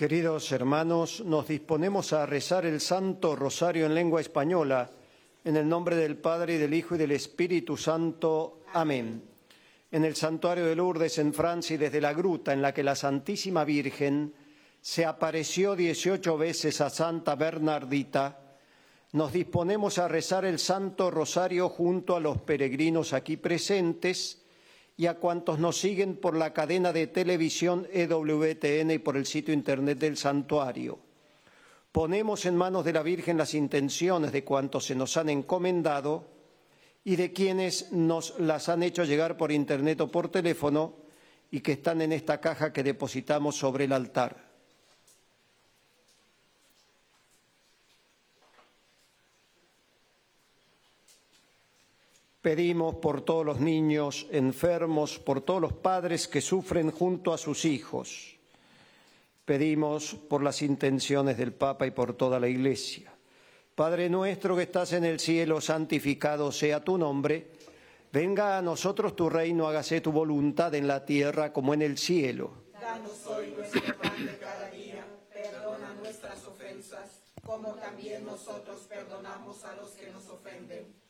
Queridos hermanos, nos disponemos a rezar el Santo Rosario en lengua española, en el nombre del Padre, y del Hijo y del Espíritu Santo. Amén. En el santuario de Lourdes, en Francia, y desde la gruta en la que la Santísima Virgen se apareció dieciocho veces a Santa Bernardita, nos disponemos a rezar el Santo Rosario junto a los peregrinos aquí presentes y a cuantos nos siguen por la cadena de televisión EWTN y por el sitio internet del santuario. Ponemos en manos de la Virgen las intenciones de cuantos se nos han encomendado y de quienes nos las han hecho llegar por internet o por teléfono y que están en esta caja que depositamos sobre el altar. Pedimos por todos los niños enfermos, por todos los padres que sufren junto a sus hijos. Pedimos por las intenciones del Papa y por toda la Iglesia. Padre nuestro que estás en el cielo, santificado sea tu nombre. Venga a nosotros tu reino, hágase tu voluntad en la tierra como en el cielo. Danos hoy nuestro pan de cada día, perdona nuestras ofensas, como también nosotros perdonamos a los que nos ofenden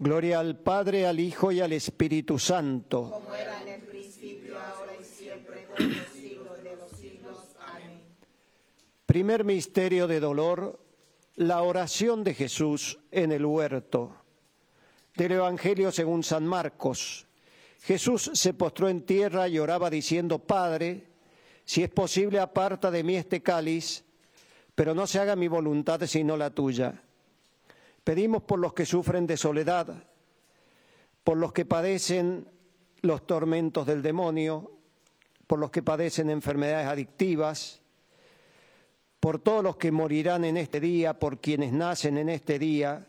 Gloria al Padre, al Hijo y al Espíritu Santo. Como era en el principio, ahora y siempre, por los siglos de los siglos. Amén. Primer misterio de dolor, la oración de Jesús en el huerto. Del Evangelio según San Marcos. Jesús se postró en tierra y oraba diciendo, Padre, si es posible, aparta de mí este cáliz, pero no se haga mi voluntad sino la tuya. Pedimos por los que sufren de soledad, por los que padecen los tormentos del demonio, por los que padecen enfermedades adictivas, por todos los que morirán en este día, por quienes nacen en este día,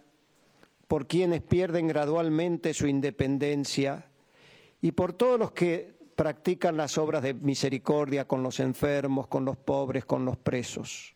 por quienes pierden gradualmente su independencia y por todos los que practican las obras de misericordia con los enfermos, con los pobres, con los presos.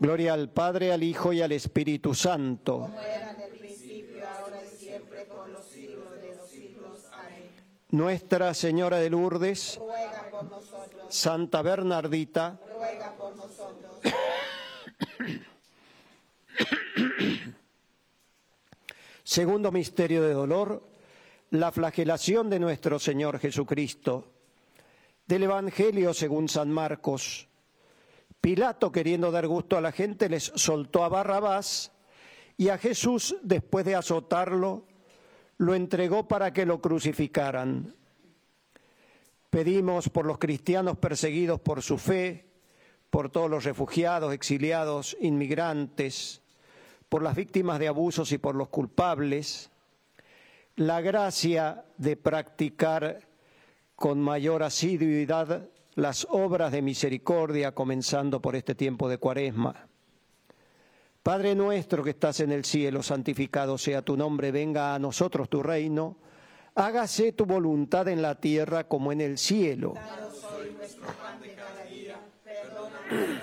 Gloria al Padre, al Hijo y al Espíritu Santo. Como era en el principio, ahora y siempre, por los siglos de los siglos. Amén. Nuestra Señora de Lourdes, Ruega por nosotros, Santa Bernardita, ruega por nosotros. Segundo misterio de dolor, la flagelación de nuestro Señor Jesucristo. Del Evangelio según San Marcos. Pilato, queriendo dar gusto a la gente, les soltó a Barrabás y a Jesús, después de azotarlo, lo entregó para que lo crucificaran. Pedimos por los cristianos perseguidos por su fe, por todos los refugiados, exiliados, inmigrantes, por las víctimas de abusos y por los culpables, la gracia de practicar con mayor asiduidad las obras de misericordia, comenzando por este tiempo de cuaresma. Padre nuestro que estás en el cielo, santificado sea tu nombre, venga a nosotros tu reino, hágase tu voluntad en la tierra como en el cielo. Danos hoy nuestro pan cada perdona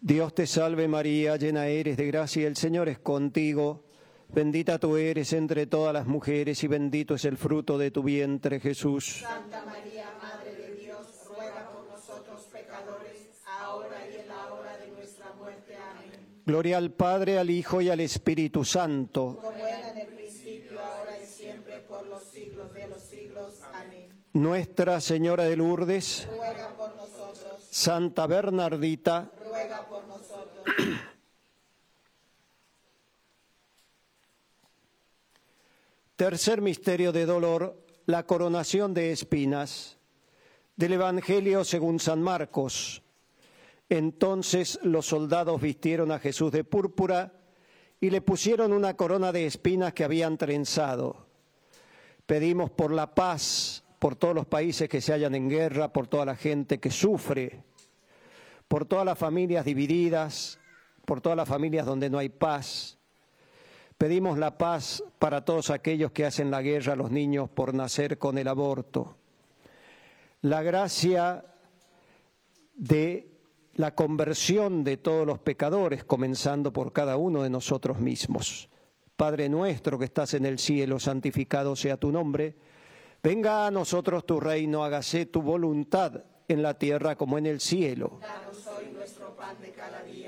Dios te salve María, llena eres de gracia, el Señor es contigo. Bendita tú eres entre todas las mujeres y bendito es el fruto de tu vientre, Jesús. Santa María, Madre de Dios, ruega por nosotros pecadores, ahora y en la hora de nuestra muerte. Amén. Gloria al Padre, al Hijo y al Espíritu Santo. Como era en el principio, ahora y siempre, por los siglos de los siglos. Amén. Nuestra Señora de Lourdes, Ruega por nosotros, Santa Bernardita, ruega por nosotros. Tercer misterio de dolor, la coronación de espinas. Del Evangelio según San Marcos. Entonces los soldados vistieron a Jesús de púrpura y le pusieron una corona de espinas que habían trenzado. Pedimos por la paz, por todos los países que se hallan en guerra, por toda la gente que sufre, por todas las familias divididas, por todas las familias donde no hay paz. Pedimos la paz para todos aquellos que hacen la guerra a los niños por nacer con el aborto. La gracia de la conversión de todos los pecadores, comenzando por cada uno de nosotros mismos. Padre nuestro que estás en el cielo, santificado sea tu nombre. Venga a nosotros tu reino, hágase tu voluntad en la tierra como en el cielo. Danos hoy nuestro pan de cada día.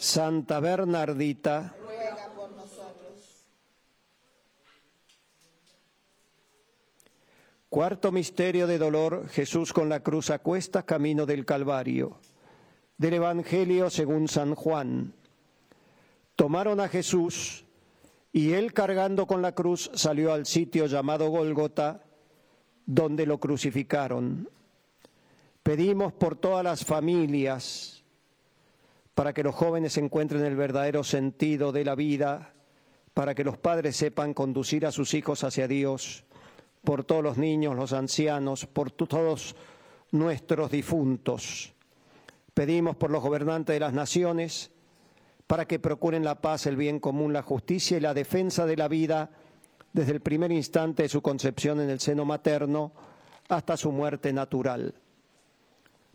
Santa Bernardita, ruega por nosotros. Cuarto misterio de dolor, Jesús con la cruz a camino del Calvario. Del Evangelio según San Juan. Tomaron a Jesús y él cargando con la cruz salió al sitio llamado Golgota, donde lo crucificaron. Pedimos por todas las familias para que los jóvenes encuentren el verdadero sentido de la vida, para que los padres sepan conducir a sus hijos hacia Dios, por todos los niños, los ancianos, por todos nuestros difuntos. Pedimos por los gobernantes de las naciones, para que procuren la paz, el bien común, la justicia y la defensa de la vida desde el primer instante de su concepción en el seno materno hasta su muerte natural.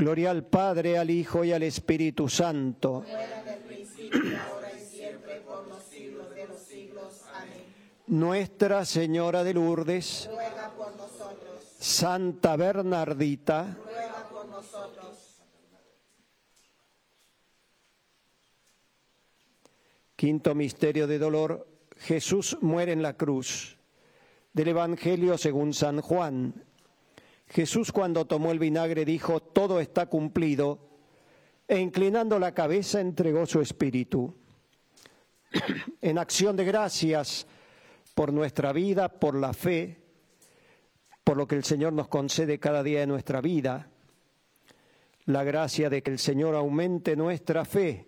Gloria al Padre, al Hijo y al Espíritu Santo. Nuestra Señora de Lourdes, Ruega por nosotros, Santa Bernardita, ruega por nosotros. Quinto misterio de dolor, Jesús muere en la cruz. Del Evangelio según San Juan. Jesús cuando tomó el vinagre dijo, todo está cumplido, e inclinando la cabeza entregó su espíritu. en acción de gracias por nuestra vida, por la fe, por lo que el Señor nos concede cada día de nuestra vida, la gracia de que el Señor aumente nuestra fe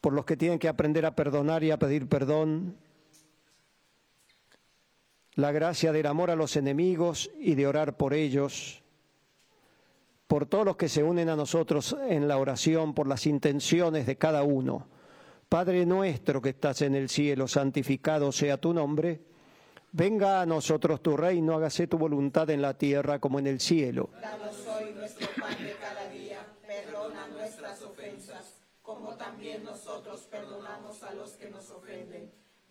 por los que tienen que aprender a perdonar y a pedir perdón, la gracia del amor a los enemigos y de orar por ellos, por todos los que se unen a nosotros en la oración, por las intenciones de cada uno. Padre nuestro que estás en el cielo, santificado sea tu nombre. Venga a nosotros tu reino, hágase tu voluntad en la tierra como en el cielo. Danos hoy nuestro pan de cada día, perdona nuestras ofensas, como también nosotros perdonamos a los que nos ofenden.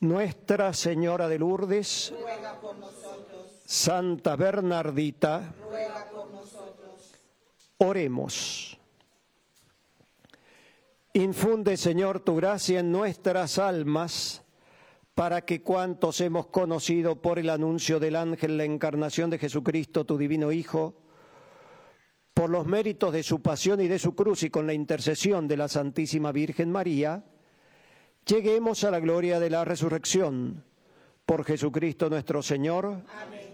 Nuestra Señora de Lourdes, Ruega por nosotros, Santa Bernardita, ruega por nosotros. oremos. Infunde, Señor, tu gracia en nuestras almas, para que cuantos hemos conocido por el anuncio del ángel la encarnación de Jesucristo, tu divino Hijo, por los méritos de su pasión y de su cruz y con la intercesión de la Santísima Virgen María, lleguemos a la gloria de la resurrección. Por Jesucristo nuestro Señor. Amén.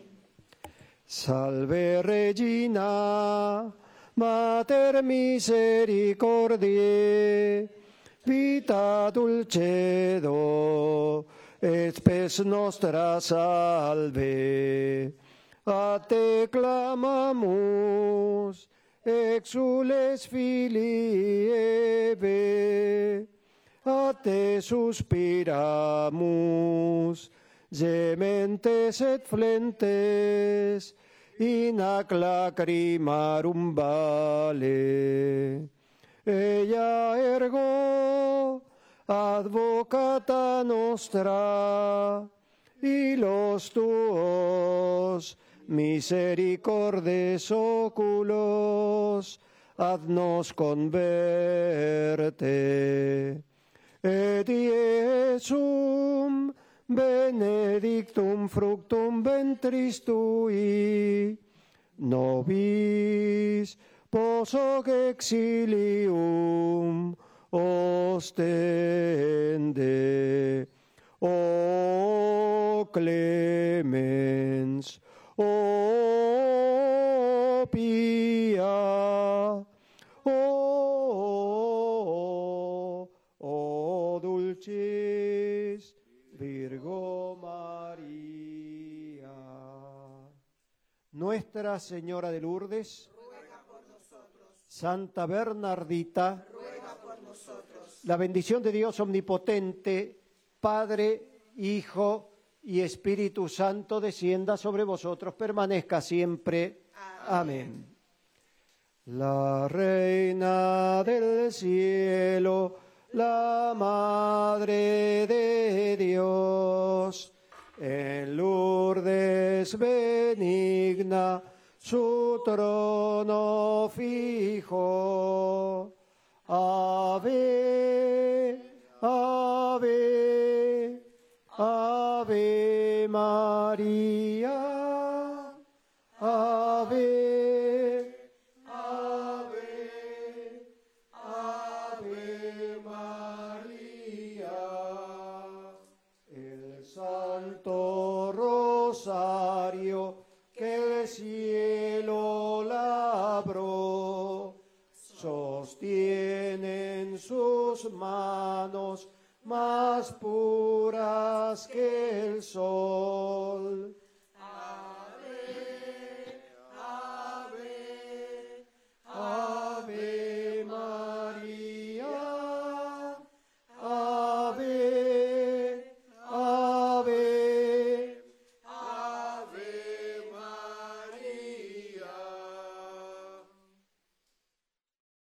Salve Regina, Mater misericordiae, vita dulcedo, et spes nostra salve. A te clamamus, exules filii a te suspiramus, gementes et flentes, in ac lacrimarum vale. Ella ergo, advocata nostra, y los tuos misericordes oculos, haznos converte. Et Iesum benedictum fructum ventris tui, nobis posoc exilium ostende. O clemens, o pia, Nuestra Señora de Lourdes, Santa Bernardita, la bendición de Dios omnipotente, Padre, Hijo y Espíritu Santo descienda sobre vosotros, permanezca siempre. Amén. La Reina del Cielo, la Madre de Dios, en Lourdes benigna, su trono fijo. Ave, ave, ave María, manos más puras que el sol.